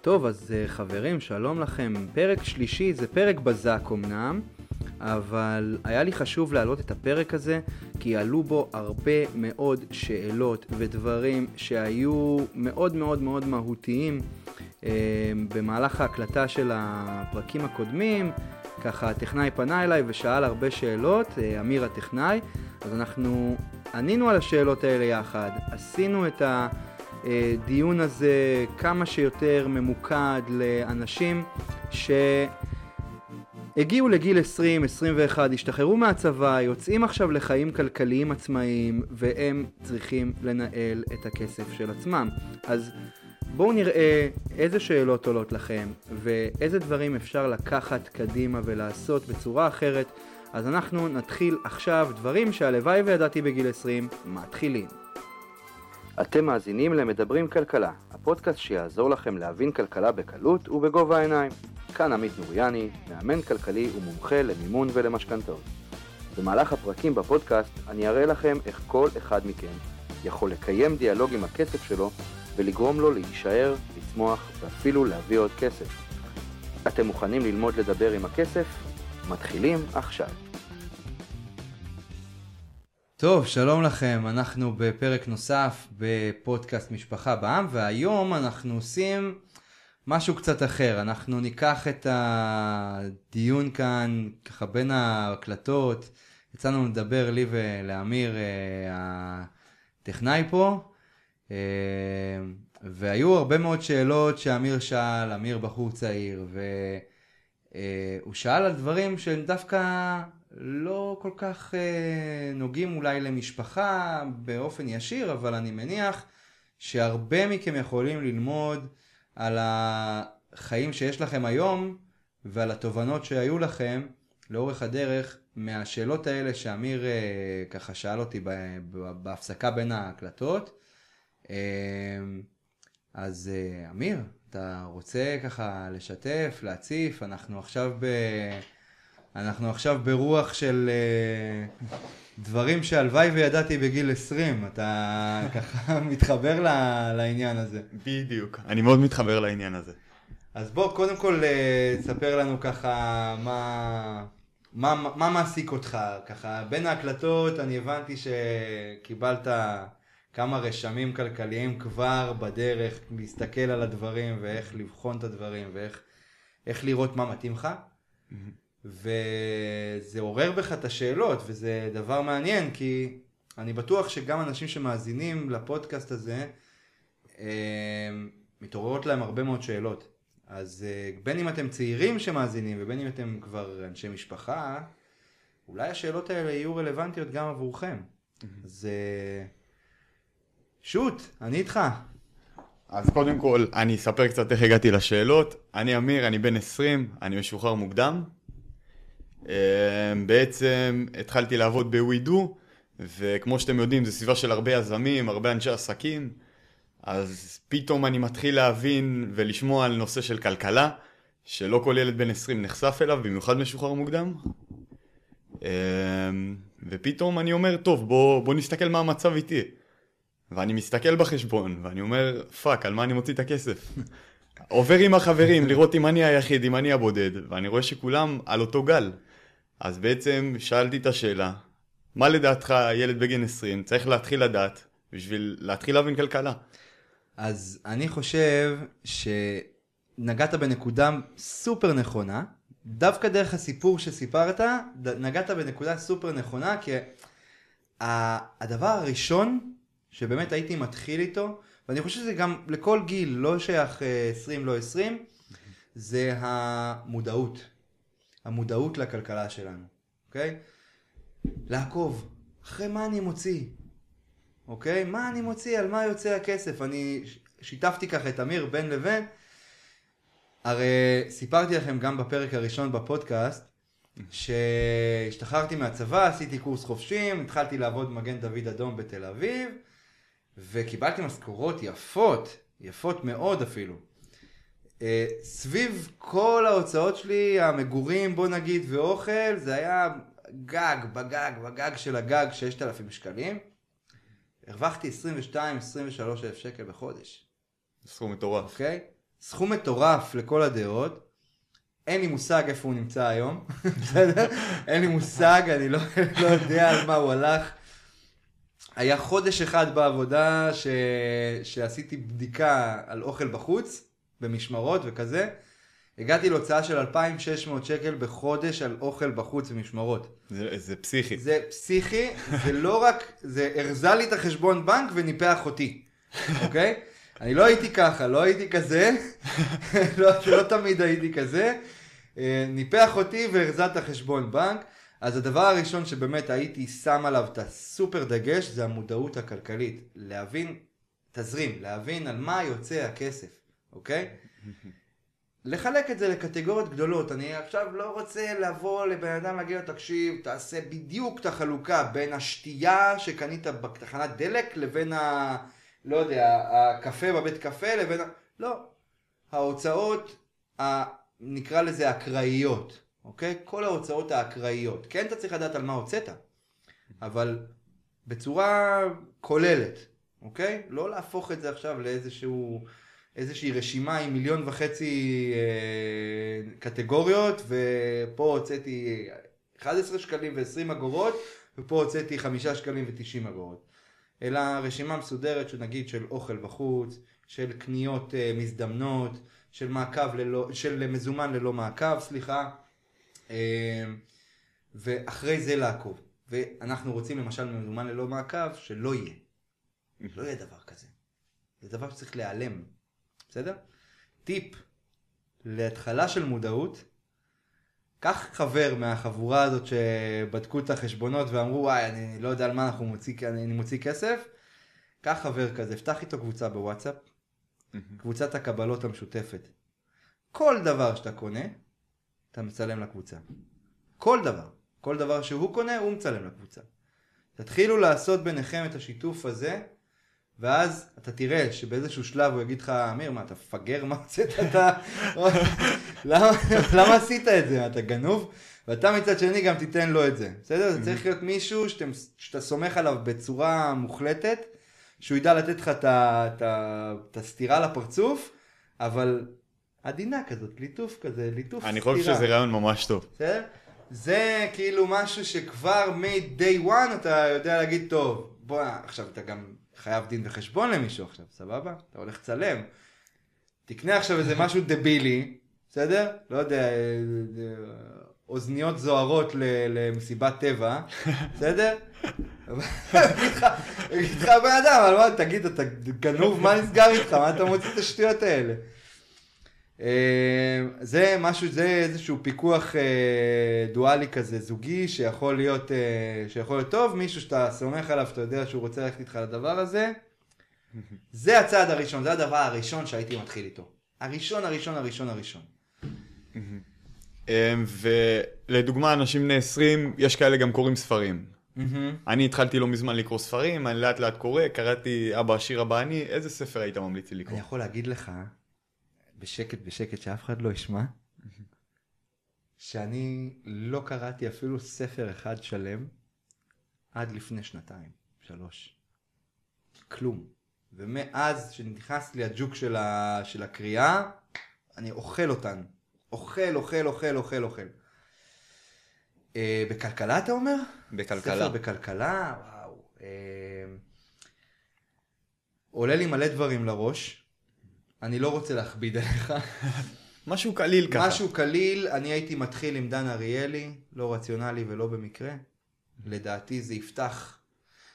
טוב, אז אה, חברים, שלום לכם. פרק שלישי זה פרק בזק אמנם, אבל היה לי חשוב להעלות את הפרק הזה, כי עלו בו הרבה מאוד שאלות ודברים שהיו מאוד מאוד מאוד מהותיים אה, במהלך ההקלטה של הפרקים הקודמים. ככה הטכנאי פנה אליי ושאל הרבה שאלות, אה, אמיר הטכנאי, אז אנחנו ענינו על השאלות האלה יחד, עשינו את הדיון הזה כמה שיותר ממוקד לאנשים שהגיעו לגיל 20, 21, השתחררו מהצבא, יוצאים עכשיו לחיים כלכליים עצמאיים והם צריכים לנהל את הכסף של עצמם. אז בואו נראה איזה שאלות עולות לכם ואיזה דברים אפשר לקחת קדימה ולעשות בצורה אחרת. אז אנחנו נתחיל עכשיו דברים שהלוואי וידעתי בגיל 20 מתחילים. אתם מאזינים למדברים כלכלה, הפודקאסט שיעזור לכם להבין כלכלה בקלות ובגובה העיניים. כאן עמית נוריאני, מאמן כלכלי ומומחה למימון ולמשכנתאות. במהלך הפרקים בפודקאסט אני אראה לכם איך כל אחד מכם יכול לקיים דיאלוג עם הכסף שלו ולגרום לו להישאר, לצמוח ואפילו להביא עוד כסף. אתם מוכנים ללמוד לדבר עם הכסף? מתחילים עכשיו. טוב, שלום לכם, אנחנו בפרק נוסף בפודקאסט משפחה בעם, והיום אנחנו עושים משהו קצת אחר. אנחנו ניקח את הדיון כאן, ככה בין ההקלטות, יצאנו לדבר לי ולאמיר, אה, הטכנאי פה, אה, והיו הרבה מאוד שאלות שאמיר שאל, אמיר בחור צעיר, והוא שאל על דברים שהם דווקא לא כל כך אה, נוגעים אולי למשפחה באופן ישיר, אבל אני מניח שהרבה מכם יכולים ללמוד על החיים שיש לכם היום ועל התובנות שהיו לכם לאורך הדרך מהשאלות האלה שאמיר אה, ככה שאל אותי בהפסקה בין ההקלטות. אה, אז אה, אמיר, אתה רוצה ככה לשתף, להציף, אנחנו עכשיו ב... אנחנו עכשיו ברוח של uh, דברים שהלוואי וידעתי בגיל 20, אתה ככה מתחבר לעניין הזה. בדיוק, אני מאוד מתחבר לעניין הזה. אז בוא קודם כל תספר לנו ככה מה, מה, מה מעסיק אותך, ככה בין ההקלטות אני הבנתי שקיבלת כמה רשמים כלכליים כבר בדרך להסתכל על הדברים ואיך לבחון את הדברים ואיך לראות מה מתאים לך. Mm-hmm. וזה עורר בך את השאלות, וזה דבר מעניין, כי אני בטוח שגם אנשים שמאזינים לפודקאסט הזה, אה, מתעוררות להם הרבה מאוד שאלות. אז אה, בין אם אתם צעירים שמאזינים ובין אם אתם כבר אנשי משפחה, אולי השאלות האלה יהיו רלוונטיות גם עבורכם. אז שוט, אני איתך. אז קודם כל, אני אספר קצת איך הגעתי לשאלות. אני אמיר, אני בן 20, אני משוחרר מוקדם. אמ, בעצם התחלתי לעבוד בווידו, וכמו שאתם יודעים, זו סביבה של הרבה יזמים, הרבה אנשי עסקים, אז פתאום אני מתחיל להבין ולשמוע על נושא של כלכלה, שלא כל ילד בן 20 נחשף אליו, במיוחד משוחרר מוקדם. אמ, ופתאום אני אומר, טוב, בוא, בוא נסתכל מה המצב איתי. ואני מסתכל בחשבון, ואני אומר, fuck, על מה אני מוציא את הכסף? עובר עם החברים, לראות אם אני היחיד, אם אני הבודד, ואני רואה שכולם על אותו גל. אז בעצם שאלתי את השאלה, מה לדעתך ילד בגיל 20 צריך להתחיל לדעת בשביל להתחיל להבין כלכלה? אז אני חושב שנגעת בנקודה סופר נכונה, דווקא דרך הסיפור שסיפרת, נגעת בנקודה סופר נכונה, כי הדבר הראשון שבאמת הייתי מתחיל איתו, ואני חושב שזה גם לכל גיל, לא שייך 20 אה, לא 20, זה המודעות. המודעות לכלכלה שלנו, אוקיי? לעקוב, אחרי מה אני מוציא, אוקיי? מה אני מוציא, על מה יוצא הכסף? אני שיתפתי ככה את אמיר בין לבין, הרי סיפרתי לכם גם בפרק הראשון בפודקאסט, שהשתחררתי מהצבא, עשיתי קורס חופשים, התחלתי לעבוד מגן דוד אדום בתל אביב, וקיבלתי משכורות יפות, יפות מאוד אפילו. אה, סביב כל ההוצאות שלי, המגורים בוא נגיד ואוכל, זה היה גג, בגג, בגג של הגג 6,000 שקלים. הרווחתי 22-23 אלף שקל בחודש. סכום מטורף. אוקיי? סכום מטורף לכל הדעות. אין לי מושג איפה הוא נמצא היום, בסדר? אין לי מושג, אני לא, לא יודע על מה הוא הלך. היה חודש אחד בעבודה ש... שעשיתי בדיקה על אוכל בחוץ, במשמרות וכזה. הגעתי להוצאה של 2,600 שקל בחודש על אוכל בחוץ במשמרות. זה, זה פסיכי. זה פסיכי, זה לא רק, זה ארזה לי את החשבון בנק וניפח אותי, אוקיי? אני לא הייתי ככה, לא הייתי כזה, לא, לא תמיד הייתי כזה. אה, ניפח אותי והרזה את החשבון בנק. אז הדבר הראשון שבאמת הייתי שם עליו את הסופר דגש זה המודעות הכלכלית. להבין תזרים, להבין על מה יוצא הכסף, אוקיי? לחלק את זה לקטגוריות גדולות. אני עכשיו לא רוצה לבוא לבן אדם להגיד לו, תקשיב, תעשה בדיוק את החלוקה בין השתייה שקנית בתחנת דלק לבין ה... לא יודע, הקפה בבית קפה לבין ה... לא. ההוצאות, ה... נקרא לזה אקראיות, אוקיי? כל ההוצאות האקראיות. כן, אתה צריך לדעת על מה הוצאת, אבל בצורה כוללת, אוקיי? לא להפוך את זה עכשיו לאיזשהו... איזושהי רשימה עם מיליון וחצי אה, קטגוריות, ופה הוצאתי 11 שקלים ו-20 אגורות, ופה הוצאתי 5 שקלים ו-90 אגורות. אלא רשימה מסודרת שנגיד של אוכל בחוץ, של קניות אה, מזדמנות, של מעקב ללא, של מזומן ללא מעקב, סליחה, אה, ואחרי זה לעקוב. ואנחנו רוצים למשל מזומן ללא מעקב, שלא יהיה. לא יהיה דבר כזה. זה דבר שצריך להיעלם. בסדר? טיפ להתחלה של מודעות, קח חבר מהחבורה הזאת שבדקו את החשבונות ואמרו וואי אני לא יודע על מה אנחנו מוציא, אני מוציא כסף, קח חבר כזה, פתח איתו קבוצה בוואטסאפ, קבוצת הקבלות המשותפת. כל דבר שאתה קונה, אתה מצלם לקבוצה. כל דבר. כל דבר שהוא קונה, הוא מצלם לקבוצה. תתחילו לעשות ביניכם את השיתוף הזה ואז אתה תראה שבאיזשהו שלב הוא יגיד לך, אמיר, מה, אתה מפגר? מה הוצאת? אתה... למה, למה עשית את זה? אתה גנוב? ואתה מצד שני גם תיתן לו את זה. בסדר? זה צריך להיות מישהו שאתם, שאתה סומך עליו בצורה מוחלטת, שהוא ידע לתת לך את הסטירה לפרצוף, אבל עדינה כזאת, ליטוף כזה, ליטוף סטירה. אני חושב שזה רעיון ממש טוב. בסדר? זה כאילו משהו שכבר מ-day one אתה יודע להגיד, טוב, בוא, עכשיו אתה גם חייב דין וחשבון למישהו עכשיו, סבבה? אתה הולך לצלם. תקנה עכשיו איזה משהו דבילי, בסדר? לא יודע, אה, אה, אוזניות זוהרות למסיבת טבע, בסדר? יגיד לך בן אדם, אבל מה, תגיד, אתה גנוב, מה נסגר איתך? מה אתה מוציא את השטויות האלה? אה, זה משהו, זה איזשהו פיקוח דואלי כזה, זוגי, שיכול להיות, שיכול להיות טוב, מישהו שאתה סומך עליו, שאתה יודע שהוא רוצה ללכת איתך לדבר הזה. זה הצעד הראשון, זה הדבר הראשון שהייתי מתחיל איתו. הראשון, הראשון, הראשון, הראשון. ולדוגמה, אנשים בני 20, יש כאלה גם קוראים ספרים. אני התחלתי לא מזמן לקרוא ספרים, אני לאט לאט קורא, קראתי אבא עשיר אבא אני, איזה ספר היית ממליץ לי לקרוא? אני יכול להגיד לך, בשקט בשקט, שאף אחד לא ישמע, שאני לא קראתי אפילו ספר אחד שלם עד לפני שנתיים, שלוש. כלום. ומאז שנכנס לי הג'וק של, ה... של הקריאה, אני אוכל אותן. אוכל, אוכל, אוכל, אוכל, אוכל. אה, בכלכלה אתה אומר? בכלכלה. ספר בכלכלה? וואו. אה, עולה לי מלא דברים לראש. אני לא רוצה להכביד עליך. משהו קליל ככה. משהו קליל, אני הייתי מתחיל עם דן אריאלי, לא רציונלי ולא במקרה. לדעתי זה יפתח...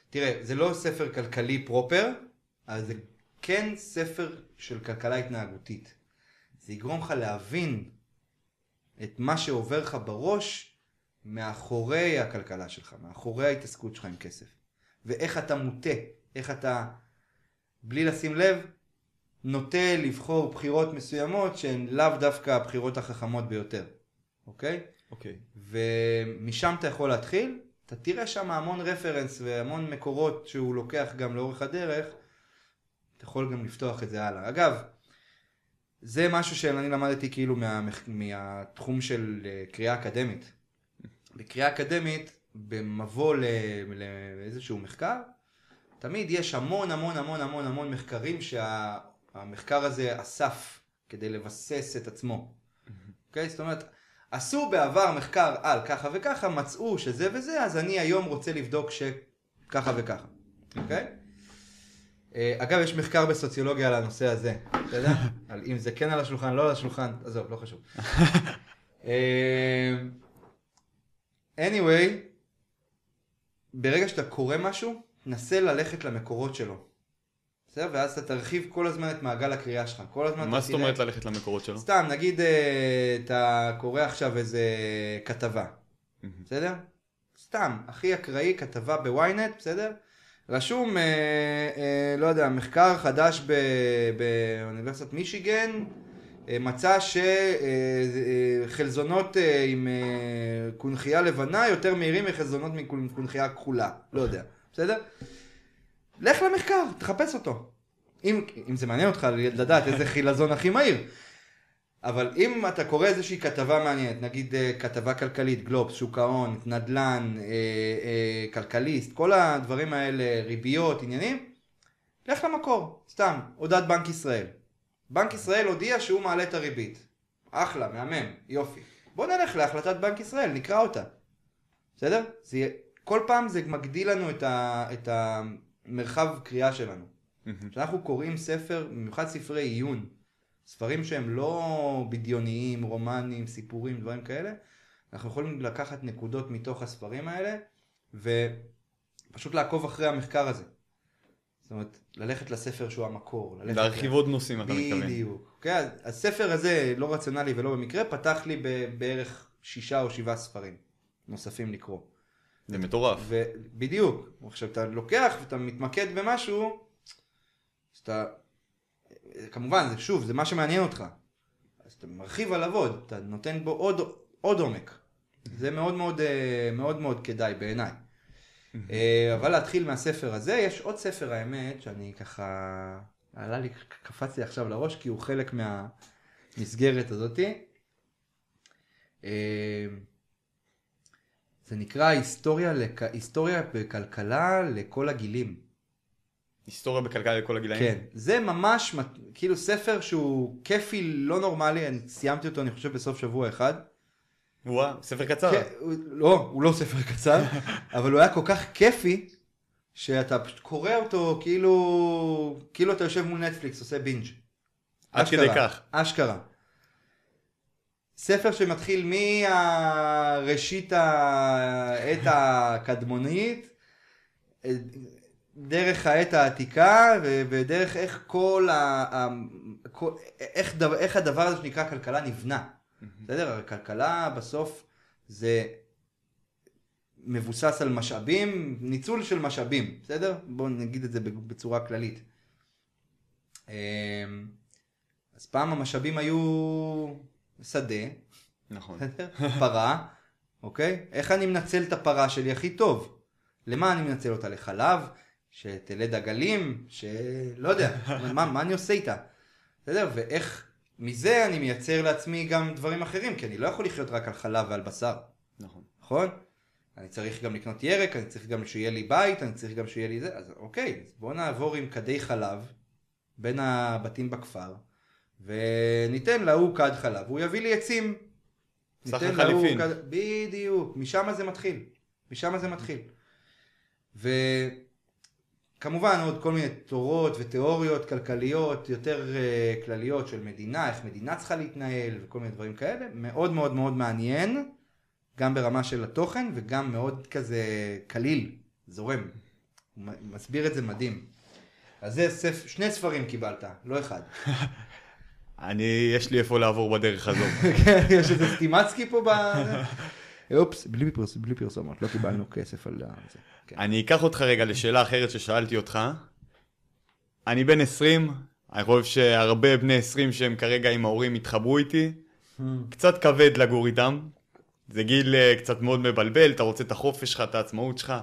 תראה, זה לא ספר כלכלי פרופר, אבל זה כן ספר של כלכלה התנהגותית. זה יגרום לך להבין את מה שעובר לך בראש מאחורי הכלכלה שלך, מאחורי ההתעסקות שלך עם כסף. ואיך אתה מוטה, איך אתה, בלי לשים לב, נוטה לבחור בחירות מסוימות שהן לאו דווקא הבחירות החכמות ביותר, אוקיי? אוקיי. ומשם אתה יכול להתחיל, אתה תראה שם המון רפרנס והמון מקורות שהוא לוקח גם לאורך הדרך, אתה יכול גם לפתוח את זה הלאה. אגב, זה משהו שאני למדתי כאילו מה, מהתחום של אה, קריאה אקדמית. בקריאה אקדמית, במבוא לאיזשהו מחקר, תמיד יש המון המון המון המון המון מחקרים שהמחקר הזה אסף כדי לבסס את עצמו. אוקיי? זאת אומרת, עשו בעבר מחקר על ככה וככה, מצאו שזה וזה, אז אני היום רוצה לבדוק שככה וככה. אוקיי? אה, אגב, יש מחקר בסוציולוגיה על הנושא הזה, אתה יודע? על אם זה כן על השולחן, לא על השולחן, עזוב, לא חשוב. אה, anyway, ברגע שאתה קורא משהו, נסה ללכת למקורות שלו. בסדר? ואז אתה תרחיב כל הזמן את מעגל הקריאה שלך. כל הזמן מה אתה זאת תראה- אומרת ללכת למקורות שלו? סתם, נגיד אה, אתה קורא עכשיו איזה כתבה, בסדר? סתם, הכי אקראי, כתבה בוויינט, בסדר? רשום, אה, אה, לא יודע, מחקר חדש ב, באוניברסיטת מישיגן, אה, מצא שחלזונות אה, עם אה, קונכייה לבנה יותר מהירים מחלזונות עם קונכייה כחולה, לא יודע, בסדר? לך למחקר, תחפש אותו. אם, אם זה מעניין אותך לדעת איזה חילזון הכי מהיר. אבל אם אתה קורא איזושהי כתבה מעניינת, נגיד אה, כתבה כלכלית, גלובס, שוק ההון, נדל"ן, אה, אה, כלכליסט, כל הדברים האלה, ריביות, עניינים, לך למקור, סתם, הודעת בנק ישראל. בנק ישראל הודיע שהוא מעלה את הריבית. אחלה, מהמם, יופי. בוא נלך להחלטת בנק ישראל, נקרא אותה. בסדר? זה כל פעם זה מגדיל לנו את, ה, את המרחב קריאה שלנו. כשאנחנו קוראים ספר, במיוחד ספרי עיון, ספרים שהם לא בדיוניים, רומנים, סיפורים, דברים כאלה, אנחנו יכולים לקחת נקודות מתוך הספרים האלה, ופשוט לעקוב אחרי המחקר הזה. זאת אומרת, ללכת לספר שהוא המקור. להרחיב עוד נושאים, אתה מתכוון. בדיוק. כן, אז הספר הזה, לא רציונלי ולא במקרה, פתח לי בערך שישה או שבעה ספרים נוספים לקרוא. זה מטורף. ובדיוק, עכשיו אתה לוקח ואתה מתמקד במשהו, אז אתה, כמובן, זה שוב, זה מה שמעניין אותך. אז אתה מרחיב עליו עוד, אתה נותן בו עוד, עוד עומק. זה מאוד מאוד, אה, מאוד מאוד כדאי בעיניי. אה, אבל להתחיל מהספר הזה, יש עוד ספר האמת, שאני ככה, עלה לי, קפץ לי עכשיו לראש, כי הוא חלק מהמסגרת הזאתי. זה נקרא היסטוריה, לק... היסטוריה בכלכלה לכל הגילים. היסטוריה בכלכלה לכל הגילאים? כן, זה ממש כאילו ספר שהוא כיפי לא נורמלי, אני סיימתי אותו אני חושב בסוף שבוע אחד. וואו, ספר קצר. כן, הוא- לא, הוא לא ספר קצר, אבל הוא היה כל כך כיפי, שאתה פשוט קורא אותו כאילו, כאילו אתה יושב מול נטפליקס עושה בינג'. עד כדי אשכרה, כך. אשכרה. ספר שמתחיל מהראשית העת הקדמונית, דרך העת העתיקה, ודרך איך כל ה... כל- איך, דבר, איך הדבר הזה שנקרא כלכלה נבנה. בסדר? הרי כלכלה בסוף זה מבוסס על משאבים, ניצול של משאבים, בסדר? בואו נגיד את זה בצורה כללית. אמ, אז פעם המשאבים היו שדה, נכון. פרה, אוקיי? איך אני מנצל את הפרה שלי הכי טוב? למה אני מנצל אותה? לחלב? שתלד עגלים? שלא יודע, מה, מה אני עושה איתה? בסדר? ואיך מזה אני מייצר לעצמי גם דברים אחרים, כי אני לא יכול לחיות רק על חלב ועל בשר, נכון. נכון? אני צריך גם לקנות ירק, אני צריך גם שיהיה לי בית, אני צריך גם שיהיה לי זה, אז אוקיי, אז בואו נעבור עם כדי חלב בין הבתים בכפר, וניתן להוא כד חלב, הוא יביא לי עצים. סחר ניתן להוא חליפין. כד- בדיוק, משם זה מתחיל. משם זה מתחיל. וכמובן עוד כל מיני תורות ותיאוריות כלכליות יותר uh, כלליות של מדינה, איך מדינה צריכה להתנהל וכל מיני דברים כאלה. מאוד מאוד מאוד מעניין, גם ברמה של התוכן וגם מאוד כזה קליל, זורם. הוא מסביר את זה מדהים. אז זה ספ... שני ספרים קיבלת, לא אחד. אני, יש לי איפה לעבור בדרך הזו. כן, יש איזה סטימצקי פה ב... אופס, בלי פרס- בלי פרסומות, לא קיבלנו כסף על זה. כן. אני אקח אותך רגע לשאלה אחרת ששאלתי אותך. אני בן 20, אני חושב שהרבה בני 20 שהם כרגע עם ההורים התחברו איתי. קצת כבד לגור איתם. זה גיל אה, קצת מאוד מבלבל, אתה רוצה את החופש שלך, את העצמאות שלך.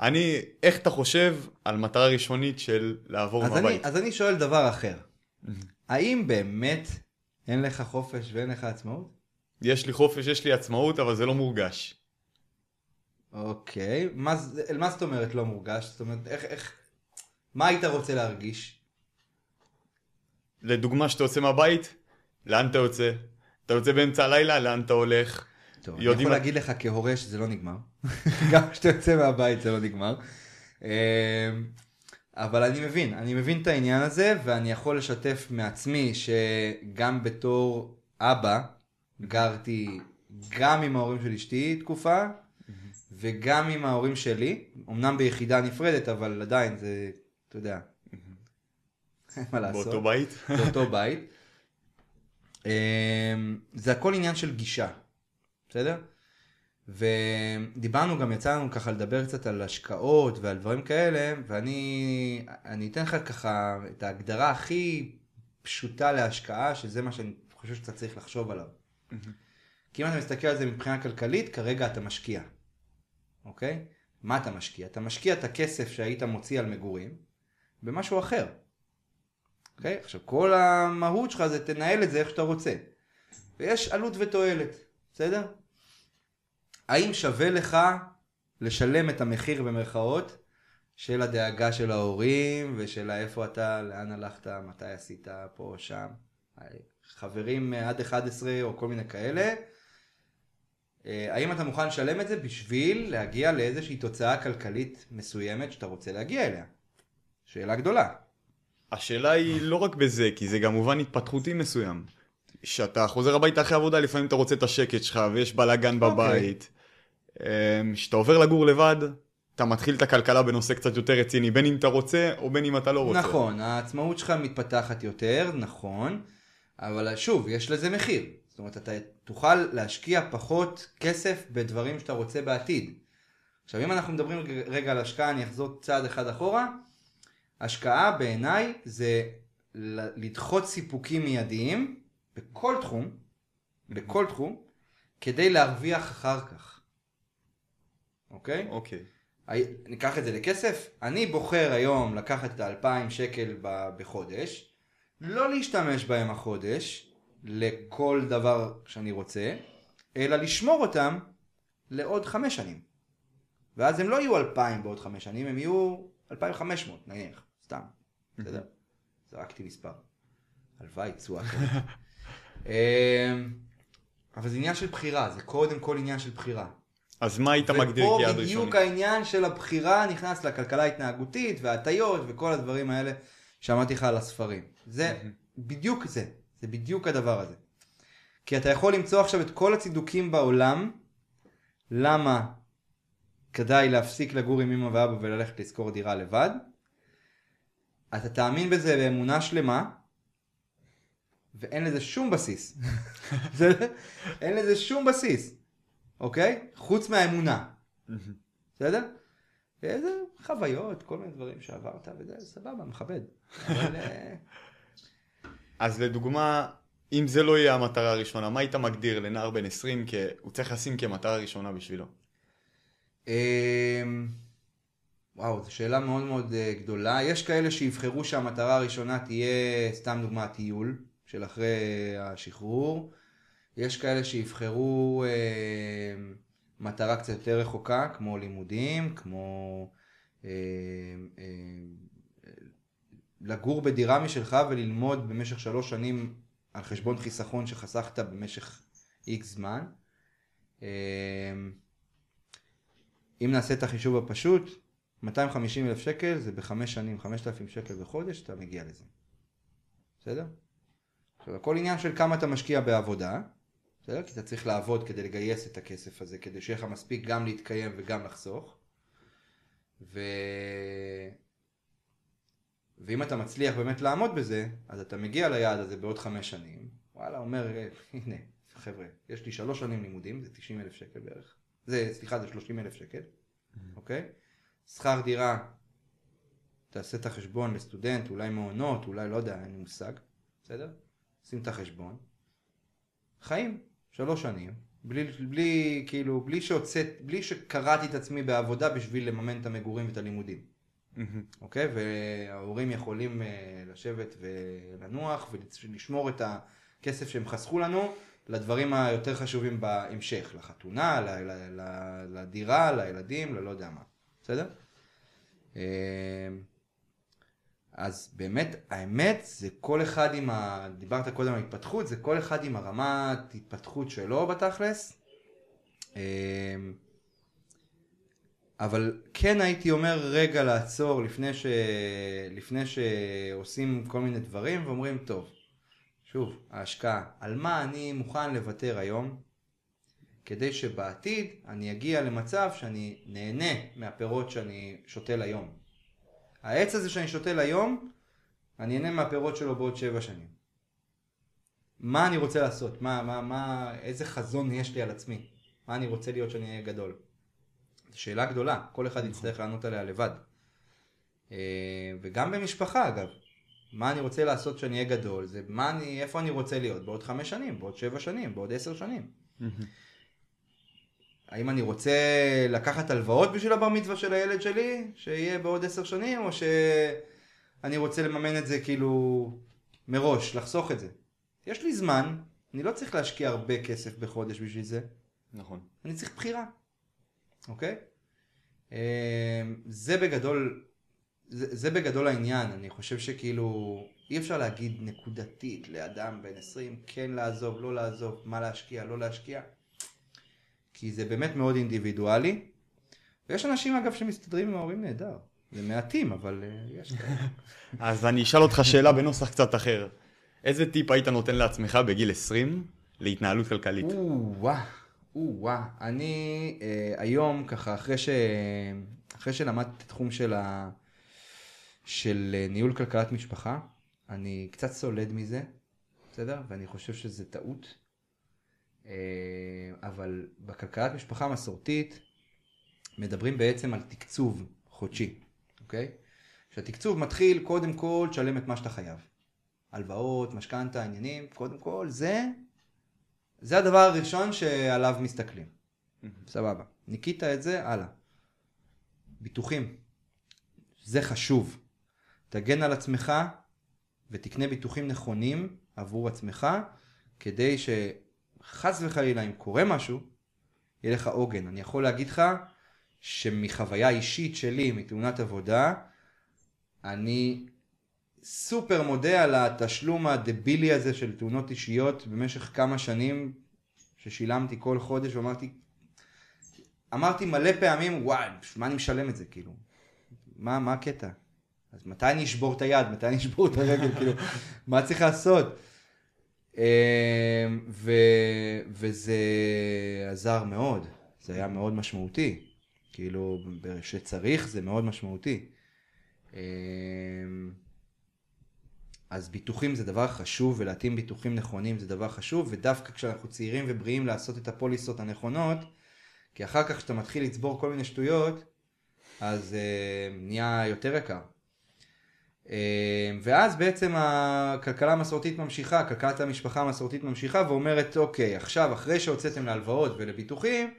אני, איך אתה חושב על מטרה ראשונית של לעבור אז אני, מהבית? אז אני שואל דבר אחר. האם באמת אין לך חופש ואין לך עצמאות? יש לי חופש, יש לי עצמאות, אבל זה לא מורגש. אוקיי, מה, מה זאת אומרת לא מורגש? זאת אומרת, איך, איך, מה היית רוצה להרגיש? לדוגמה, שאתה יוצא מהבית, לאן אתה יוצא? אתה יוצא באמצע הלילה, לאן אתה הולך? טוב, אני יכול מה- להגיד לך כהורה שזה לא נגמר. גם כשאתה יוצא מהבית זה לא נגמר. אבל אני מבין, אני מבין את העניין הזה, ואני יכול לשתף מעצמי שגם בתור אבא, גרתי גם עם ההורים של אשתי תקופה, וגם עם ההורים שלי, אמנם ביחידה נפרדת, אבל עדיין זה, אתה יודע, אין מה לעשות. באותו בית? באותו בית. אמ, זה הכל עניין של גישה, בסדר? ודיברנו גם, יצא לנו ככה לדבר קצת על השקעות ועל דברים כאלה, ואני אני אתן לך ככה את ההגדרה הכי פשוטה להשקעה, שזה מה שאני חושב שאתה צריך לחשוב עליו. כי אם אתה מסתכל על זה מבחינה כלכלית, כרגע אתה משקיע, אוקיי? מה אתה משקיע? אתה משקיע את הכסף שהיית מוציא על מגורים במשהו אחר. אוקיי? עכשיו, כל המהות שלך זה תנהל את זה איך שאתה רוצה. ויש עלות ותועלת, בסדר? האם שווה לך לשלם את המחיר במרכאות של הדאגה של ההורים ושל איפה אתה, לאן הלכת, מתי עשית, פה או שם? חברים עד 11 או כל מיני כאלה. אה, האם אתה מוכן לשלם את זה בשביל להגיע לאיזושהי תוצאה כלכלית מסוימת שאתה רוצה להגיע אליה? שאלה גדולה. השאלה היא לא רק בזה, כי זה גם מובן התפתחותי מסוים. כשאתה חוזר הביתה אחרי עבודה, לפעמים אתה רוצה את השקט שלך, ויש בלאגן בבית. אמ, כשאתה עובר לגור לבד, אתה מתחיל את הכלכלה בנושא קצת יותר רציני, בין אם אתה רוצה, או בין אם אתה לא רוצה. נכון, העצמאות שלך מתפתחת יותר, נכון, אבל שוב, יש לזה מחיר. זאת אומרת, אתה תוכל להשקיע פחות כסף בדברים שאתה רוצה בעתיד. עכשיו, אם אנחנו מדברים רגע על השקעה, אני אחזור צעד אחד אחורה. השקעה בעיניי זה לדחות סיפוקים מיידיים בכל תחום, בכל תחום, כדי להרוויח אחר כך. אוקיי? אוקיי. ניקח את זה לכסף, אני בוחר היום לקחת את האלפיים שקל ב- בחודש, לא להשתמש בהם החודש לכל דבר שאני רוצה, אלא לשמור אותם לעוד חמש שנים. ואז הם לא יהיו אלפיים בעוד חמש שנים, הם יהיו אלפיים חמש מאות נניח, סתם, בסדר? זרקתי מספר. הלוואי, תשואה כזאת. אמ, אבל זה עניין של בחירה, זה קודם כל עניין של בחירה. אז מה היית מגדיר ופה כיעד בדיוק ראשוני? העניין של הבחירה נכנס לכלכלה ההתנהגותית וההטיות וכל הדברים האלה שאמרתי לך על הספרים. זה בדיוק זה, זה בדיוק הדבר הזה. כי אתה יכול למצוא עכשיו את כל הצידוקים בעולם, למה כדאי להפסיק לגור עם אמא ואבא וללכת לשכור דירה לבד. אתה תאמין בזה באמונה שלמה, ואין לזה שום בסיס. אין לזה שום בסיס, אוקיי? חוץ מהאמונה. בסדר? איזה חוויות, כל מיני דברים שעברת, וזה סבבה, מכבד. אבל אה, אז לדוגמה, אם זה לא יהיה המטרה הראשונה, מה היית מגדיר לנער בן 20 כי הוא צריך לשים כמטרה ראשונה בשבילו? אמ, וואו, זו שאלה מאוד מאוד אה, גדולה. יש כאלה שיבחרו שהמטרה הראשונה תהיה, סתם דוגמא, טיול של אחרי השחרור. יש כאלה שיבחרו אה, מטרה קצת יותר רחוקה, כמו לימודים, כמו אה, אה, לגור בדירה משלך וללמוד במשך שלוש שנים על חשבון חיסכון שחסכת במשך איקס זמן. אה, אם נעשה את החישוב הפשוט, 250 אלף שקל זה בחמש שנים, 5,000 שקל בחודש, אתה מגיע לזה. בסדר? עכשיו, הכל עניין של כמה אתה משקיע בעבודה, בסדר? כי אתה צריך לעבוד כדי לגייס את הכסף הזה, כדי שיהיה לך מספיק גם להתקיים וגם לחסוך. ו... ואם אתה מצליח באמת לעמוד בזה, אז אתה מגיע ליעד הזה בעוד חמש שנים, וואלה, אומר, "אה, הנה, חבר'ה, יש לי שלוש שנים לימודים, זה 90 אלף שקל בערך. זה, סליחה, זה 30 אלף שקל, אוקיי? שכר דירה, תעשה את החשבון לסטודנט, אולי מעונות, אולי לא יודע, אין לי מושג, בסדר? שים את החשבון. חיים, שלוש שנים, בלי, בלי, כאילו, בלי שהוצאת, בלי שקראתי את עצמי בעבודה בשביל לממן את המגורים ואת הלימודים. אוקיי? וההורים יכולים אה, לשבת ולנוח ולשמור את הכסף שהם חסכו לנו לדברים היותר חשובים בהמשך, לחתונה, ל- ל- ל- לדירה, לילדים, ללא יודע מה. בסדר? אה, אז באמת, האמת זה כל אחד עם ה... דיברת קודם על התפתחות, זה כל אחד עם הרמת התפתחות שלו בתכלס. אמ, אבל כן הייתי אומר רגע לעצור לפני, ש... לפני שעושים כל מיני דברים ואומרים, טוב, שוב, ההשקעה, על מה אני מוכן לוותר היום, כדי שבעתיד אני אגיע למצב שאני נהנה מהפירות שאני שותל היום. העץ הזה שאני שותל היום, אני אהנה מהפירות שלו בעוד שבע שנים. מה אני רוצה לעשות? מה, מה, מה, איזה חזון יש לי על עצמי? מה אני רוצה להיות שאני אהיה גדול? זו שאלה גדולה, כל אחד יצטרך לענות עליה לבד. אה, וגם במשפחה אגב, מה אני רוצה לעשות שאני אהיה גדול, זה מה אני, איפה אני רוצה להיות בעוד חמש שנים, בעוד שבע שנים, בעוד עשר שנים. האם אני רוצה לקחת הלוואות בשביל הבר מצווה של הילד שלי, שיהיה בעוד עשר שנים, או שאני רוצה לממן את זה כאילו מראש, לחסוך את זה. יש לי זמן, אני לא צריך להשקיע הרבה כסף בחודש בשביל זה, נכון. אני צריך בחירה, אוקיי? אה, זה בגדול, זה, זה בגדול העניין, אני חושב שכאילו אי אפשר להגיד נקודתית לאדם בן 20 כן לעזוב, לא לעזוב, מה להשקיע, לא להשקיע, כי זה באמת מאוד אינדיבידואלי, ויש אנשים אגב שמסתדרים עם ההורים נהדר, זה מעטים אבל אה, יש כאלה. אז אני אשאל אותך שאלה בנוסח קצת אחר. איזה טיפ היית נותן לעצמך בגיל 20 להתנהלות כלכלית? או-אה, או-אה. אני אה, היום ככה אחרי, ש... אחרי שלמדתי תחום של, ה... של אה, ניהול כלכלת משפחה, אני קצת סולד מזה, בסדר? ואני חושב שזה טעות. אה, אבל בכלכלת משפחה המסורתית מדברים בעצם על תקצוב חודשי, אוקיי? שהתקצוב מתחיל קודם כל תשלם את מה שאתה חייב. הלוואות, משכנתה, עניינים, קודם כל זה, זה הדבר הראשון שעליו מסתכלים. סבבה. ניקית את זה, הלאה. ביטוחים. זה חשוב. תגן על עצמך ותקנה ביטוחים נכונים עבור עצמך, כדי שחס וחלילה אם קורה משהו, יהיה לך עוגן. אני יכול להגיד לך שמחוויה אישית שלי, מתאונת עבודה, אני סופר מודה על התשלום הדבילי הזה של תאונות אישיות במשך כמה שנים ששילמתי כל חודש ואמרתי, אמרתי מלא פעמים, וואי, מה אני משלם את זה, כאילו? מה, מה הקטע? אז מתי אני אשבור את היד? מתי אני אשבור את הרגל? כאילו, מה צריך לעשות? אמ, ו, וזה עזר מאוד, זה היה מאוד משמעותי. כאילו, שצריך זה מאוד משמעותי. אמ, אז ביטוחים זה דבר חשוב, ולהתאים ביטוחים נכונים זה דבר חשוב, ודווקא כשאנחנו צעירים ובריאים לעשות את הפוליסות הנכונות, כי אחר כך כשאתה מתחיל לצבור כל מיני שטויות, אז uh, נהיה יותר יקר. Uh, ואז בעצם הכלכלה המסורתית ממשיכה, כלכלת המשפחה המסורתית ממשיכה ואומרת, אוקיי, עכשיו אחרי שהוצאתם להלוואות ולביטוחים,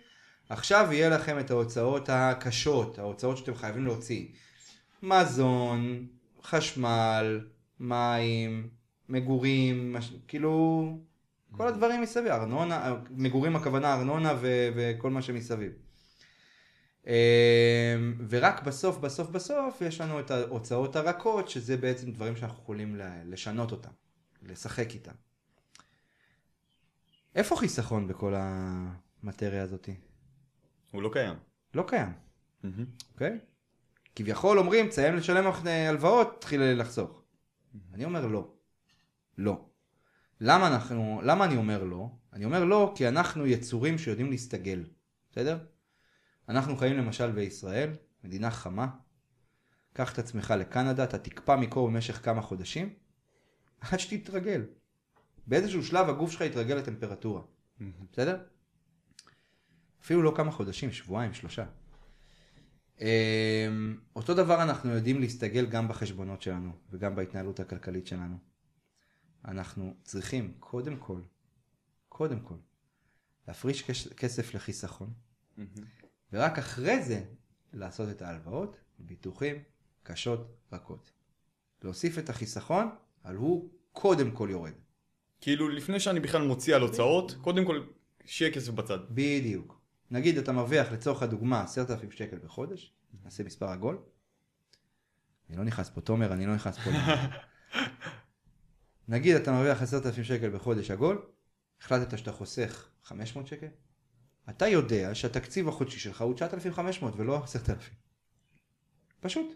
עכשיו יהיה לכם את ההוצאות הקשות, ההוצאות שאתם חייבים להוציא. מזון, חשמל, מים, מגורים, מש... כאילו, כל הדברים מסביב, ארנונה, מגורים הכוונה ארנונה ו... וכל מה שמסביב. אמ, ורק בסוף, בסוף, בסוף יש לנו את ההוצאות הרכות, שזה בעצם דברים שאנחנו יכולים לשנות אותם, לשחק איתם. איפה חיסכון בכל המטריה הזאתי? הוא לא קיים. לא קיים, אוקיי? Okay? כביכול אומרים, תסיים לשלם הלוואות, תתחיל לחסוך. אני אומר לא. לא. למה אנחנו, למה אני אומר לא? אני אומר לא כי אנחנו יצורים שיודעים להסתגל, בסדר? אנחנו חיים למשל בישראל, מדינה חמה, קח את עצמך לקנדה, אתה תקפא מקור במשך כמה חודשים, עד שתתרגל. באיזשהו שלב הגוף שלך יתרגל לטמפרטורה, בסדר? אפילו לא כמה חודשים, שבועיים, שלושה. אמ, אותו דבר אנחנו יודעים להסתגל גם בחשבונות שלנו וגם בהתנהלות הכלכלית שלנו. אנחנו צריכים קודם כל, קודם כל, להפריש כסף לחיסכון, ורק אחרי זה לעשות את ההלוואות, ביטוחים, קשות, רכות. להוסיף את החיסכון, על הוא קודם כל יורד. כאילו לפני שאני בכלל מוציא על הוצאות, קודם כל שיהיה כסף בצד. בדיוק. נגיד אתה מרוויח לצורך הדוגמה 10,000 שקל בחודש, נעשה מספר עגול, אני לא נכנס פה, תומר, אני לא נכנס פה. נגיד אתה מרוויח 10,000 שקל בחודש עגול, החלטת שאתה חוסך 500 שקל, אתה יודע שהתקציב החודשי שלך הוא 9,500 ולא 10,000. פשוט.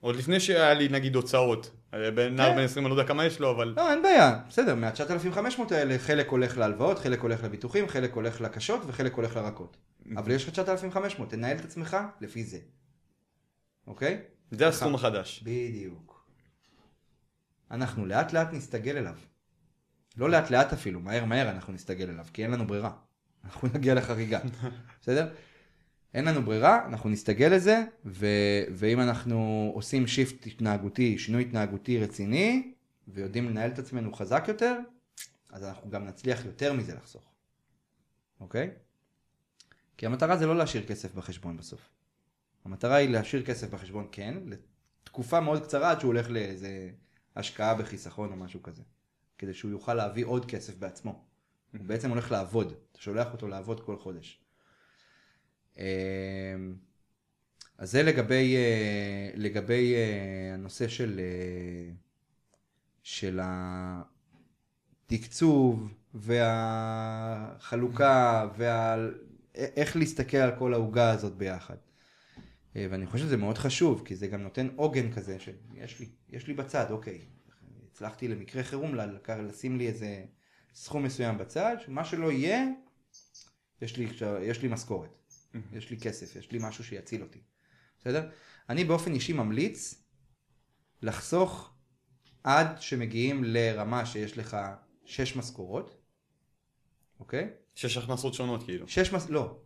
עוד לפני שהיה לי נגיד הוצאות. אה, בן נער כן. בן 20 אני לא יודע כמה יש לו, אבל... לא, אין בעיה, בסדר, מה-9,500 האלה חלק הולך להלוואות, חלק הולך לביטוחים, חלק הולך לקשות וחלק הולך לרכות. אבל יש לך 9,500, תנהל את עצמך לפי זה. אוקיי? זה הסכום החדש. בדיוק. אנחנו לאט לאט נסתגל אליו. לא לאט לאט אפילו, מהר מהר אנחנו נסתגל אליו, כי אין לנו ברירה. אנחנו נגיע לחריגה, בסדר? אין לנו ברירה, אנחנו נסתגל לזה, ו... ואם אנחנו עושים שיפט התנהגותי, שינוי התנהגותי רציני, ויודעים לנהל את עצמנו חזק יותר, אז אנחנו גם נצליח יותר מזה לחסוך, אוקיי? כי המטרה זה לא להשאיר כסף בחשבון בסוף. המטרה היא להשאיר כסף בחשבון כן, לתקופה מאוד קצרה עד שהוא הולך לאיזה השקעה בחיסכון או משהו כזה. כדי שהוא יוכל להביא עוד כסף בעצמו. הוא בעצם הולך לעבוד, אתה שולח אותו לעבוד כל חודש. אמ, אז זה לגבי, אה, לגבי אה, הנושא של, אה, של התקצוב והחלוקה ואיך להסתכל על כל העוגה הזאת ביחד. ואני חושב שזה מאוד חשוב, כי זה גם נותן עוגן כזה, שיש לי, יש לי בצד, אוקיי, הצלחתי למקרה חירום לשים לי איזה סכום מסוים בצד, שמה שלא יהיה, יש לי, יש לי משכורת, יש לי כסף, יש לי משהו שיציל אותי, בסדר? אני באופן אישי ממליץ לחסוך עד שמגיעים לרמה שיש לך שש משכורות, אוקיי? שש הכנסות שונות כאילו. שש מס... לא.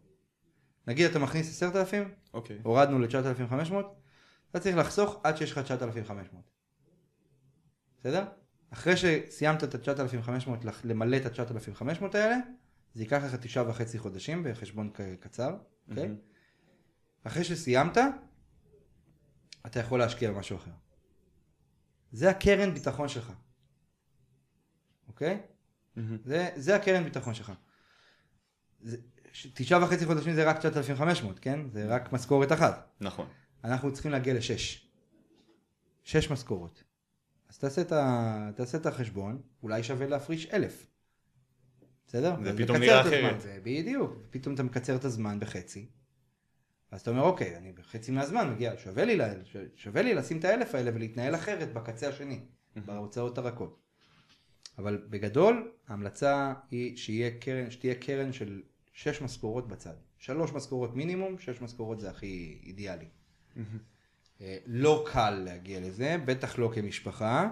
נגיד אתה מכניס עשרת אלפים, אוקיי. הורדנו ל-9,500, אתה צריך לחסוך עד שיש לך 9,500. בסדר? אחרי שסיימת את ה-9,500 למלא את ה-9,500 האלה, זה ייקח לך תשעה וחצי חודשים בחשבון קצר, אוקיי? מהמם. אחרי שסיימת, אתה יכול להשקיע במשהו אחר. זה הקרן ביטחון שלך, אוקיי? מהמם. זה, זה הקרן ביטחון שלך. זה- תשעה וחצי חודשים זה רק 9,500, כן? זה רק משכורת אחת. נכון. אנחנו צריכים להגיע לשש. שש משכורות. אז תעשה את, ה... תעשה את החשבון, אולי שווה להפריש אלף. בסדר? זה פתאום נראה אחרת. זה בדיוק. פתאום אתה מקצר את הזמן בחצי. אז אתה אומר, אוקיי, אני בחצי מהזמן מגיע, שווה לי, לה- שווה לי לשים את האלף האלה ולהתנהל אחרת בקצה השני, בהוצאות הרכות. אבל בגדול, ההמלצה היא שיהיה קרן, שתהיה קרן של שש משכורות בצד. שלוש משכורות מינימום, שש משכורות זה הכי אידיאלי. אה, לא קל להגיע לזה, בטח לא כמשפחה,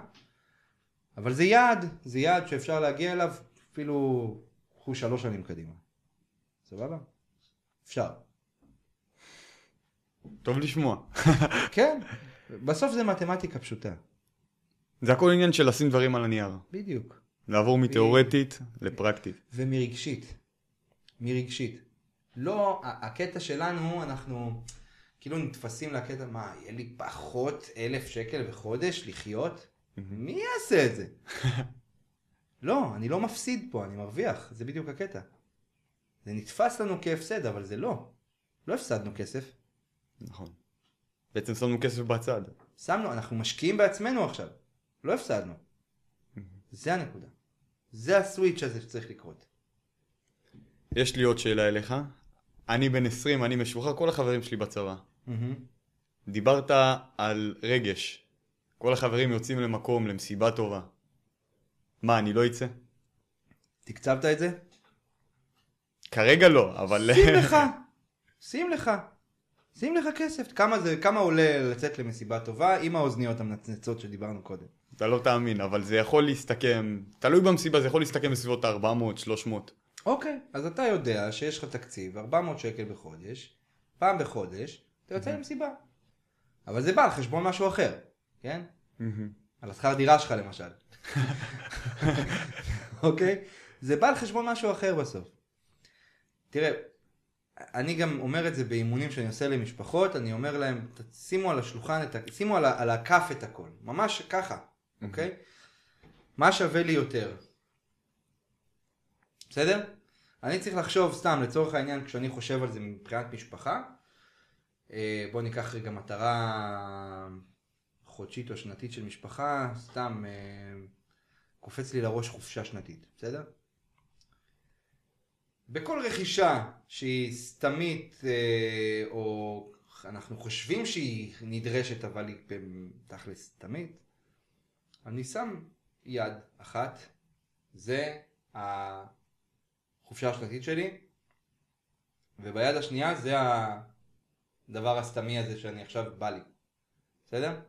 אבל זה יעד, זה יעד שאפשר להגיע אליו אפילו קחו שלוש שנים קדימה. סבבה? אפשר. טוב לשמוע. כן, בסוף זה מתמטיקה פשוטה. זה הכל עניין של לשים דברים על הנייר. בדיוק. לעבור מתיאורטית לפרקטית. ומרגשית. מרגשית. לא, הקטע שלנו, אנחנו כאילו נתפסים לקטע, מה, יהיה לי פחות אלף שקל בחודש לחיות? מי יעשה את זה? לא, אני לא מפסיד פה, אני מרוויח, זה בדיוק הקטע. זה נתפס לנו כהפסד, אבל זה לא. לא הפסדנו כסף, נכון. בעצם שמנו כסף בצד. שמנו, אנחנו משקיעים בעצמנו עכשיו. לא הפסדנו. זה הנקודה. זה הסוויץ' הזה שצריך לקרות. יש לי עוד שאלה אליך. אני בן 20, אני משוחרר, כל החברים שלי בצבא. דיברת על רגש. כל החברים יוצאים למקום, למסיבה טובה. מה, אני לא אצא? תקצבת את זה? כרגע לא, אבל... שים לך, שים לך, שים לך כסף. כמה, זה, כמה עולה לצאת למסיבה טובה עם האוזניות המנצנצות שדיברנו קודם? אתה לא תאמין, אבל זה יכול להסתכם, תלוי במסיבה, זה יכול להסתכם בסביבות 400, 300. אוקיי, אז אתה יודע שיש לך תקציב 400 שקל בחודש, פעם בחודש, אתה יוצא למסיבה. אבל זה בא על חשבון משהו אחר, כן? על השכר דירה שלך למשל. אוקיי? זה בא על חשבון משהו אחר בסוף. תראה, אני גם אומר את זה באימונים שאני עושה למשפחות, אני אומר להם, שימו על השולחן, את ה... שימו על, ה... על הכף את הכל, ממש ככה, אוקיי? מה שווה לי יותר? בסדר? אני צריך לחשוב סתם, לצורך העניין, כשאני חושב על זה מבחינת משפחה, בוא ניקח רגע מטרה חודשית או שנתית של משפחה, סתם אה, קופץ לי לראש חופשה שנתית, בסדר? בכל רכישה שהיא סתמית אה, או אנחנו חושבים שהיא נדרשת אבל היא תכלס סתמית, אני שם יד אחת, זה החופשה השנתית שלי, וביד השנייה זה הדבר הסתמי הזה שאני עכשיו בא לי. בסדר?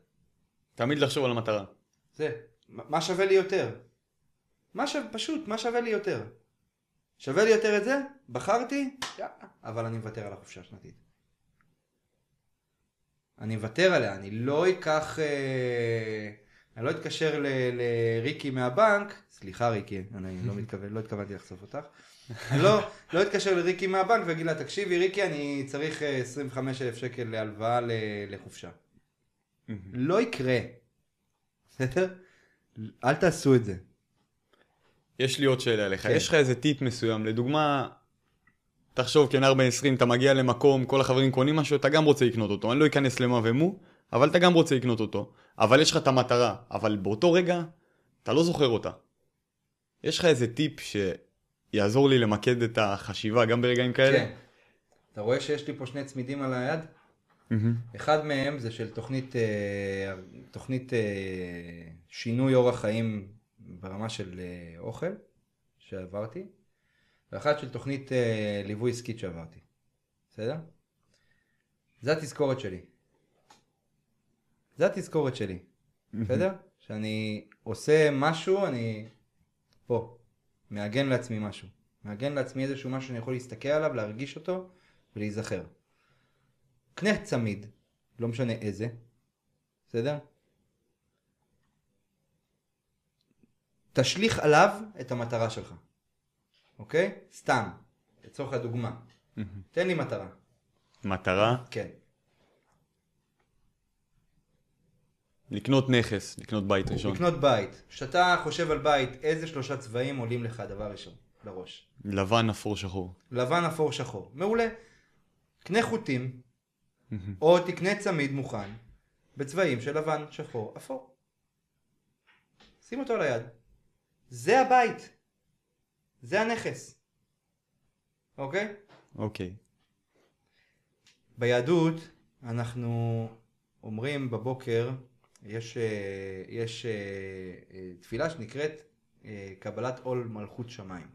תמיד לחשוב על המטרה. זה, מה שווה לי יותר? מה שווה, פשוט, מה שווה לי יותר? שווה לי יותר את זה? בחרתי? אבל אני מוותר על החופשה השנתית. אני מוותר עליה, אני לא אקח... אה, אני לא אתקשר לריקי מהבנק, סליחה ריקי, אני לא מתכוון, לא התכוונתי לחשוף אותך. לא, לא אתקשר לריקי מהבנק ואגיד לה, תקשיבי ריקי, אני צריך 25 אה, אלף שקל להלוואה לחופשה. לא יקרה. בסדר? אל תעשו את זה. יש לי עוד שאלה אליך, כן. יש לך איזה טיפ מסוים, לדוגמה, תחשוב כנער בן 20, אתה מגיע למקום, כל החברים קונים משהו, אתה גם רוצה לקנות אותו, אני לא אכנס למה ומו, אבל אתה גם רוצה לקנות אותו, אבל יש לך את המטרה, אבל באותו רגע, אתה לא זוכר אותה. יש לך איזה טיפ שיעזור לי למקד את החשיבה גם ברגעים כאלה? כן. אתה רואה שיש לי פה שני צמידים על היד? Mm-hmm. אחד מהם זה של תוכנית, אה, תוכנית אה, שינוי אורח חיים ברמה של אה, אוכל שעברתי, ואחת של תוכנית ליווי עסקית שעברתי. בסדר? זה התזכורת שלי. זה התזכורת שלי. בסדר? שאני עושה משהו, אני פה. מעגן לעצמי משהו. מעגן לעצמי איזשהו משהו שאני יכול להסתכל עליו, להרגיש אותו ולהיזכר. קנה צמיד, לא משנה איזה, בסדר? תשליך עליו את המטרה שלך, אוקיי? סתם, לצורך הדוגמה. תן לי מטרה. מטרה? כן. לקנות נכס, לקנות בית ראשון. לקנות בית. כשאתה חושב על בית, איזה שלושה צבעים עולים לך דבר ראשון לראש? לבן, אפור, שחור. לבן, אפור, שחור. מעולה. קנה חוטים, או תקנה צמיד מוכן בצבעים של לבן, שחור, אפור. שים אותו על היד. זה הבית. זה הנכס. אוקיי? אוקיי. ביהדות אנחנו אומרים בבוקר, יש, אה, יש אה, אה, תפילה שנקראת קבלת עול מלכות שמיים.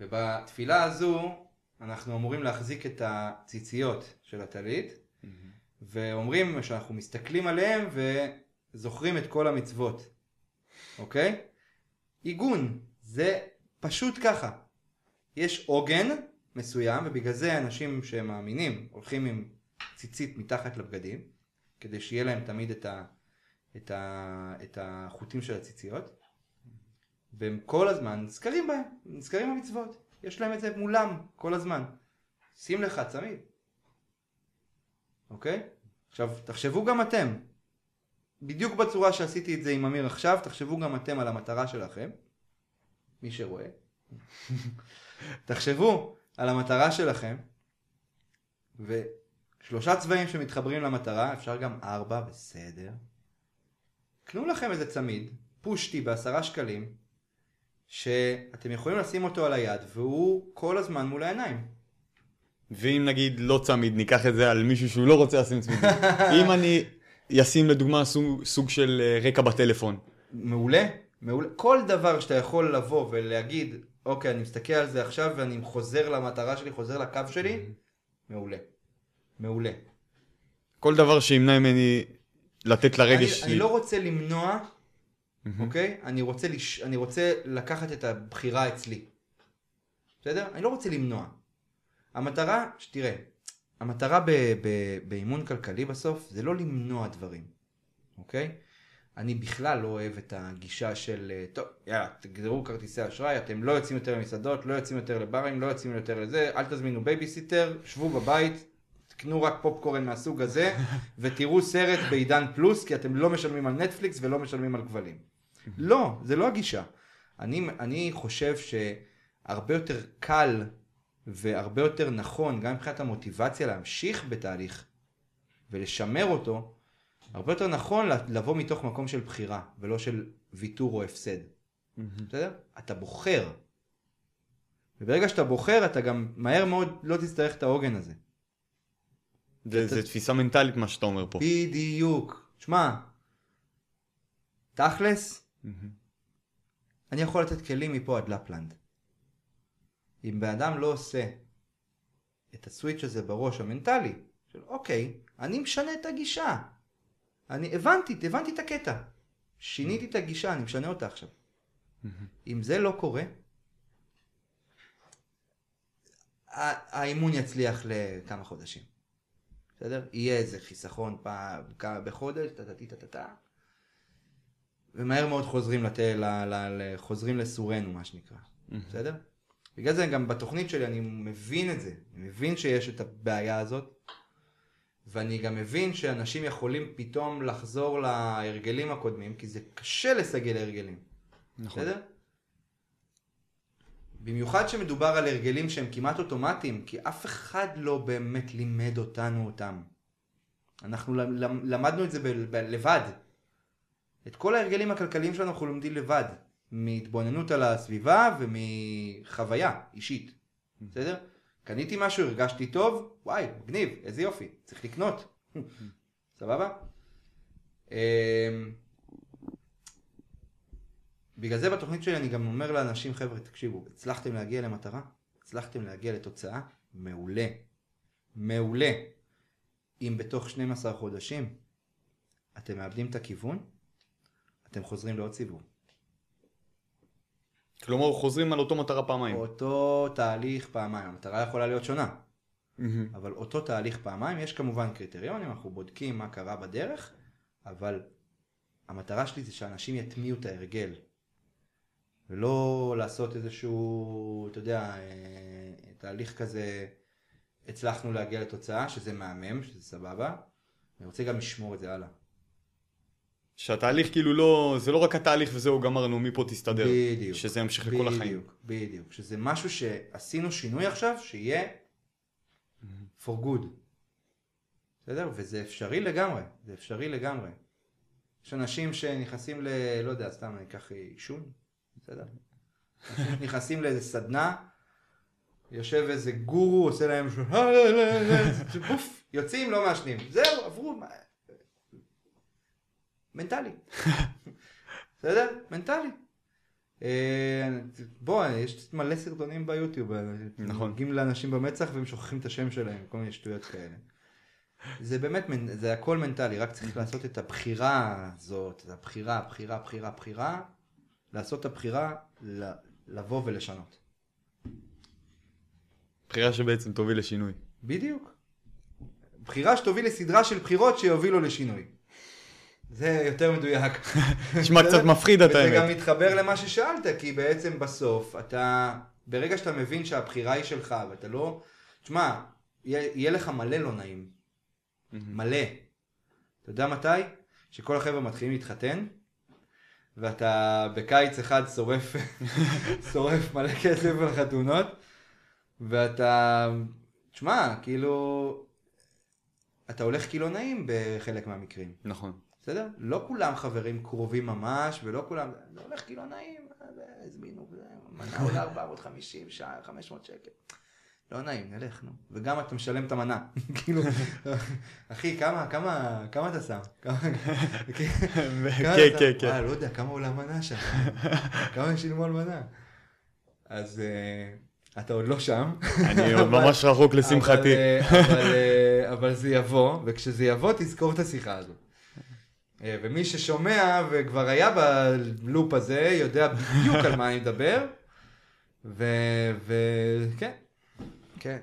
ובתפילה הזו אנחנו אמורים להחזיק את הציציות של הטלית, mm-hmm. ואומרים שאנחנו מסתכלים עליהם וזוכרים את כל המצוות, אוקיי? עיגון, זה פשוט ככה. יש עוגן מסוים, ובגלל זה אנשים שמאמינים הולכים עם ציצית מתחת לבגדים, כדי שיהיה להם תמיד את, ה, את, ה, את החוטים של הציציות, והם כל הזמן נזכרים בהם, נזכרים במצוות. יש להם את זה מולם כל הזמן. שים לך צמיד. אוקיי? עכשיו, תחשבו גם אתם. בדיוק בצורה שעשיתי את זה עם אמיר עכשיו, תחשבו גם אתם על המטרה שלכם. מי שרואה. תחשבו על המטרה שלכם, ושלושה צבעים שמתחברים למטרה, אפשר גם ארבע, בסדר. קנו לכם איזה צמיד, פושטי בעשרה שקלים, שאתם יכולים לשים אותו על היד והוא כל הזמן מול העיניים. ואם נגיד לא צמיד, ניקח את זה על מישהו שהוא לא רוצה לשים צמיד. אם אני אשים לדוגמה סוג, סוג של אה, רקע בטלפון. מעולה, מעולה. כל דבר שאתה יכול לבוא ולהגיד, אוקיי, אני מסתכל על זה עכשיו ואני חוזר למטרה שלי, חוזר לקו שלי, מעולה. מעולה. כל דבר שימנע ממני לתת לרגש שלי. אני לא רוצה למנוע mm-hmm. אוקיי? אני רוצה, לש... אני רוצה לקחת את הבחירה אצלי. בסדר? אני לא רוצה למנוע. המטרה, שתראה, המטרה ב... ב... באימון כלכלי בסוף זה לא למנוע דברים, אוקיי? אני בכלל לא אוהב את הגישה של, אה, טוב, יאללה, תגזרו כרטיסי אשראי, אתם לא יוצאים יותר למסעדות, לא יוצאים יותר לברים, לא יוצאים יותר לזה, אל תזמינו בייביסיטר, שבו בבית, תקנו רק פופקורן מהסוג הזה, ותראו סרט בעידן פלוס, כי אתם לא משלמים על נטפליקס ולא משלמים על כבלים. לא, זה לא הגישה. אני, אני חושב שהרבה יותר קל והרבה יותר נכון, גם מבחינת המוטיבציה להמשיך בתהליך ולשמר אותו, הרבה יותר נכון לבוא מתוך מקום של בחירה, ולא של ויתור או הפסד. בסדר? אתה בוחר. וברגע שאתה בוחר, אתה גם מהר מאוד לא תצטרך את העוגן הזה. זה, זה תפיסה מנטלית מה שאתה אומר פה. בדיוק. שמע, תכלס, אני יכול לתת כלים מפה עד לפלנד. אם בן אדם לא עושה את הסוויץ' הזה בראש המנטלי, של אוקיי, אני משנה את הגישה. אני הבנתי, הבנתי את הקטע. שיניתי את הגישה, אני משנה אותה עכשיו. אם זה לא קורה, האימון יצליח לכמה חודשים. בסדר? יהיה איזה חיסכון פעם, בחודש, טה-טה-טה-טה. ומהר מאוד חוזרים, לת... ל... ל... חוזרים לסורנו, מה שנקרא. בסדר? בגלל זה גם בתוכנית שלי אני מבין את זה. אני מבין שיש את הבעיה הזאת. ואני גם מבין שאנשים יכולים פתאום לחזור להרגלים הקודמים, כי זה קשה לסגל הרגלים. נכון. בסדר? במיוחד שמדובר על הרגלים שהם כמעט אוטומטיים, כי אף אחד לא באמת לימד אותנו אותם. אנחנו למדנו את זה ב- ב- לבד. את כל ההרגלים הכלכליים שלנו אנחנו לומדים לבד. מהתבוננות על הסביבה ומחוויה אישית. בסדר? קניתי משהו, הרגשתי טוב, וואי, מגניב, איזה יופי, צריך לקנות. סבבה? בגלל זה בתוכנית שלי אני גם אומר לאנשים, חבר'ה, תקשיבו, הצלחתם להגיע למטרה? הצלחתם להגיע לתוצאה? מעולה. מעולה. אם בתוך 12 חודשים אתם מאבדים את הכיוון, אתם חוזרים לעוד סיבוב. כלומר, חוזרים על אותו מטרה פעמיים. אותו תהליך פעמיים. המטרה יכולה להיות שונה. Mm-hmm. אבל אותו תהליך פעמיים, יש כמובן קריטריונים, אנחנו בודקים מה קרה בדרך, אבל המטרה שלי זה שאנשים יטמיעו את ההרגל. ולא לעשות איזשהו, אתה יודע, אה, תהליך כזה, הצלחנו להגיע לתוצאה, שזה מהמם, שזה סבבה, אני רוצה גם לשמור את זה הלאה. שהתהליך כאילו לא, זה לא רק התהליך וזהו גמרנו, מפה תסתדר. בדיוק. שזה ימשיך לכל החיים. בדיוק, בדיוק. שזה משהו שעשינו שינוי עכשיו, שיהיה for good. בסדר? וזה אפשרי לגמרי, זה אפשרי לגמרי. יש אנשים שנכנסים ל... לא יודע, סתם אני אקח עישון, בסדר? אנשים נכנסים לאיזה סדנה, יושב איזה גורו, עושה להם. פוף, יוצאים, לא מעשנים. זהו, עברו, מנטלי. בסדר? מנטלי. אה, בוא, יש מלא סרטונים ביוטיוב, אה, נכון. נוגעים לאנשים במצח והם שוכחים את השם שלהם, כל מיני שטויות כאלה. זה באמת, זה הכל מנטלי, רק צריך לעשות את הבחירה הזאת, את הבחירה, בחירה, בחירה, בחירה, לעשות את הבחירה, לבוא ולשנות. בחירה שבעצם תוביל לשינוי. בדיוק. בחירה שתוביל לסדרה של בחירות שיובילו לשינוי. זה יותר מדויק. נשמע קצת מפחיד אתה האמת. וזה גם מתחבר למה ששאלת, כי בעצם בסוף אתה, ברגע שאתה מבין שהבחירה היא שלך ואתה לא, תשמע, יהיה, יהיה לך מלא לא נעים. מלא. אתה יודע מתי? שכל החבר'ה מתחילים להתחתן, ואתה בקיץ אחד שורף, שורף מלא כסף על חתונות, ואתה, תשמע, כאילו, אתה הולך כאילו נעים בחלק מהמקרים. נכון. בסדר? לא כולם חברים קרובים ממש, ולא כולם, זה הולך כאילו נעים, הזמינו, מנה עולה 450 שעה, 500 שקל. לא נעים, נלך, נו. וגם אתה משלם את המנה. כאילו, אחי, כמה, כמה, כמה אתה שם? כן, כן, כן. אה, לא יודע, כמה עולה מנה שם? כמה שילמו על מנה? אז אה, אתה עוד לא שם. אני עוד ממש רחוק לשמחתי. אה, אה, אבל זה יבוא, וכשזה יבוא תזכור את השיחה. אה, ומי ששומע וכבר היה בלופ הזה, יודע בדיוק על מה אני מדבר. וכן, כן.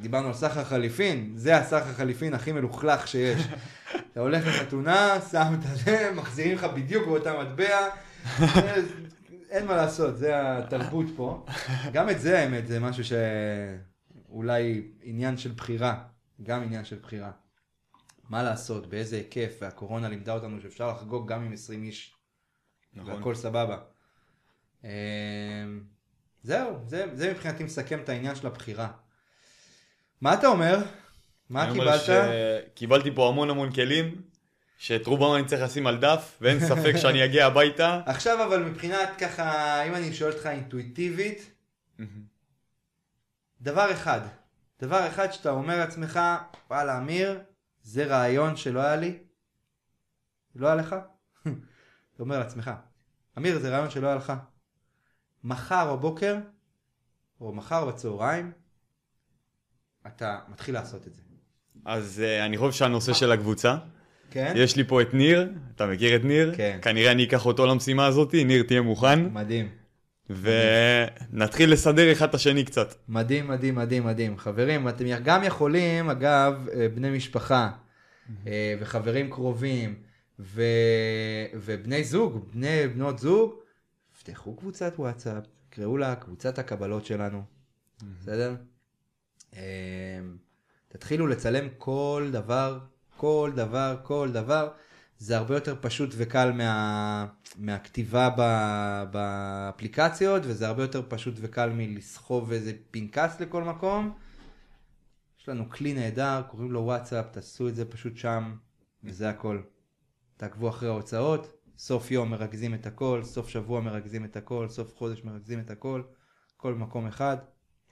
דיברנו על סחר חליפין, זה הסחר חליפין הכי מלוכלך שיש. אתה הולך לחתונה, שם את זה, מחזירים לך בדיוק באותה מטבע, אין מה לעשות, זה התרבות פה. גם את זה האמת, זה משהו שאולי עניין של בחירה, גם עניין של בחירה. מה לעשות, באיזה היקף, והקורונה לימדה אותנו שאפשר לחגוג גם עם 20 איש, נכון. והכל סבבה. זהו, זה, זה מבחינתי מסכם את העניין של הבחירה. מה אתה אומר? מה קיבלת? קיבלתי פה המון המון כלים. שאת רובם אני צריך לשים על דף, ואין ספק שאני אגיע הביתה. עכשיו אבל מבחינת ככה, אם אני שואל אותך אינטואיטיבית, דבר אחד, דבר אחד שאתה אומר לעצמך, וואלה אמיר, זה רעיון שלא היה לי, לא היה לך? אתה אומר לעצמך, אמיר זה רעיון שלא היה לך. מחר בבוקר, או מחר בצהריים, אתה מתחיל לעשות את זה. אז uh, אני חושב שהנושא של הקבוצה, כן? יש לי פה את ניר, אתה מכיר את ניר? כן. כנראה אני אקח אותו למשימה הזאת, ניר תהיה מוכן, מדהים. ונתחיל לסדר אחד את השני קצת. מדהים, מדהים, מדהים, מדהים. חברים, אתם גם יכולים, אגב, אה, בני משפחה אה, וחברים קרובים ו... ובני זוג, בני בנות זוג, פתחו קבוצת וואטסאפ, קראו לה קבוצת הקבלות שלנו, בסדר? אה, תתחילו לצלם כל דבר, כל דבר, כל דבר. זה הרבה יותר פשוט וקל מה, מהכתיבה ב, באפליקציות, וזה הרבה יותר פשוט וקל מלסחוב איזה פנקס לכל מקום. יש לנו כלי נהדר, קוראים לו וואטסאפ, תעשו את זה פשוט שם, וזה הכל. תעקבו אחרי ההוצאות, סוף יום מרכזים את הכל, סוף שבוע מרכזים את הכל, סוף חודש מרכזים את הכל, כל מקום אחד,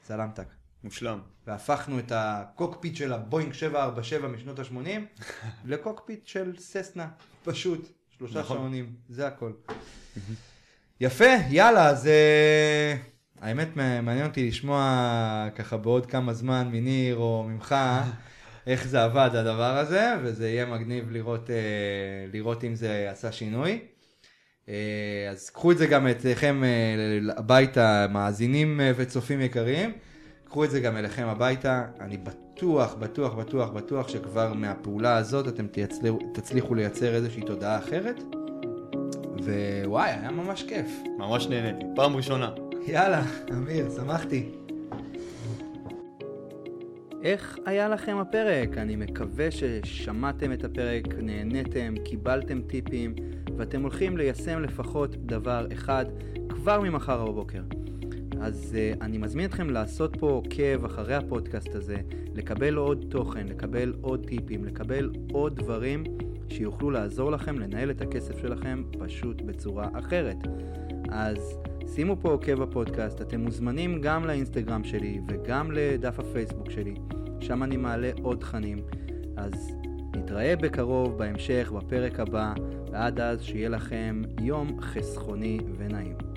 צלמתק. מושלם. והפכנו את הקוקפיט של הבואינג 747 משנות ה-80 לקוקפיט של ססנה, פשוט, שלושה נכון. שעונים, זה הכל. יפה, יאללה, אז אה, האמת מעניין אותי לשמוע ככה בעוד כמה זמן מניר או ממך איך זה עבד הדבר הזה, וזה יהיה מגניב לראות, אה, לראות אם זה עשה שינוי. אה, אז קחו את זה גם אצלכם אה, הביתה, מאזינים אה, וצופים יקרים. קחו את זה גם אליכם הביתה, אני בטוח, בטוח, בטוח, בטוח שכבר מהפעולה הזאת אתם תצליחו, תצליחו לייצר איזושהי תודעה אחרת. ווואי, היה ממש כיף. ממש נהניתי. פעם ראשונה. יאללה, אמיר, שמחתי. איך היה לכם הפרק? אני מקווה ששמעתם את הפרק, נהניתם, קיבלתם טיפים, ואתם הולכים ליישם לפחות דבר אחד כבר ממחר בבוקר. אז uh, אני מזמין אתכם לעשות פה עוקב אחרי הפודקאסט הזה, לקבל עוד תוכן, לקבל עוד טיפים, לקבל עוד דברים שיוכלו לעזור לכם לנהל את הכסף שלכם פשוט בצורה אחרת. אז שימו פה עוקב בפודקאסט, אתם מוזמנים גם לאינסטגרם שלי וגם לדף הפייסבוק שלי, שם אני מעלה עוד תכנים. אז נתראה בקרוב בהמשך, בפרק הבא, ועד אז שיהיה לכם יום חסכוני ונעים.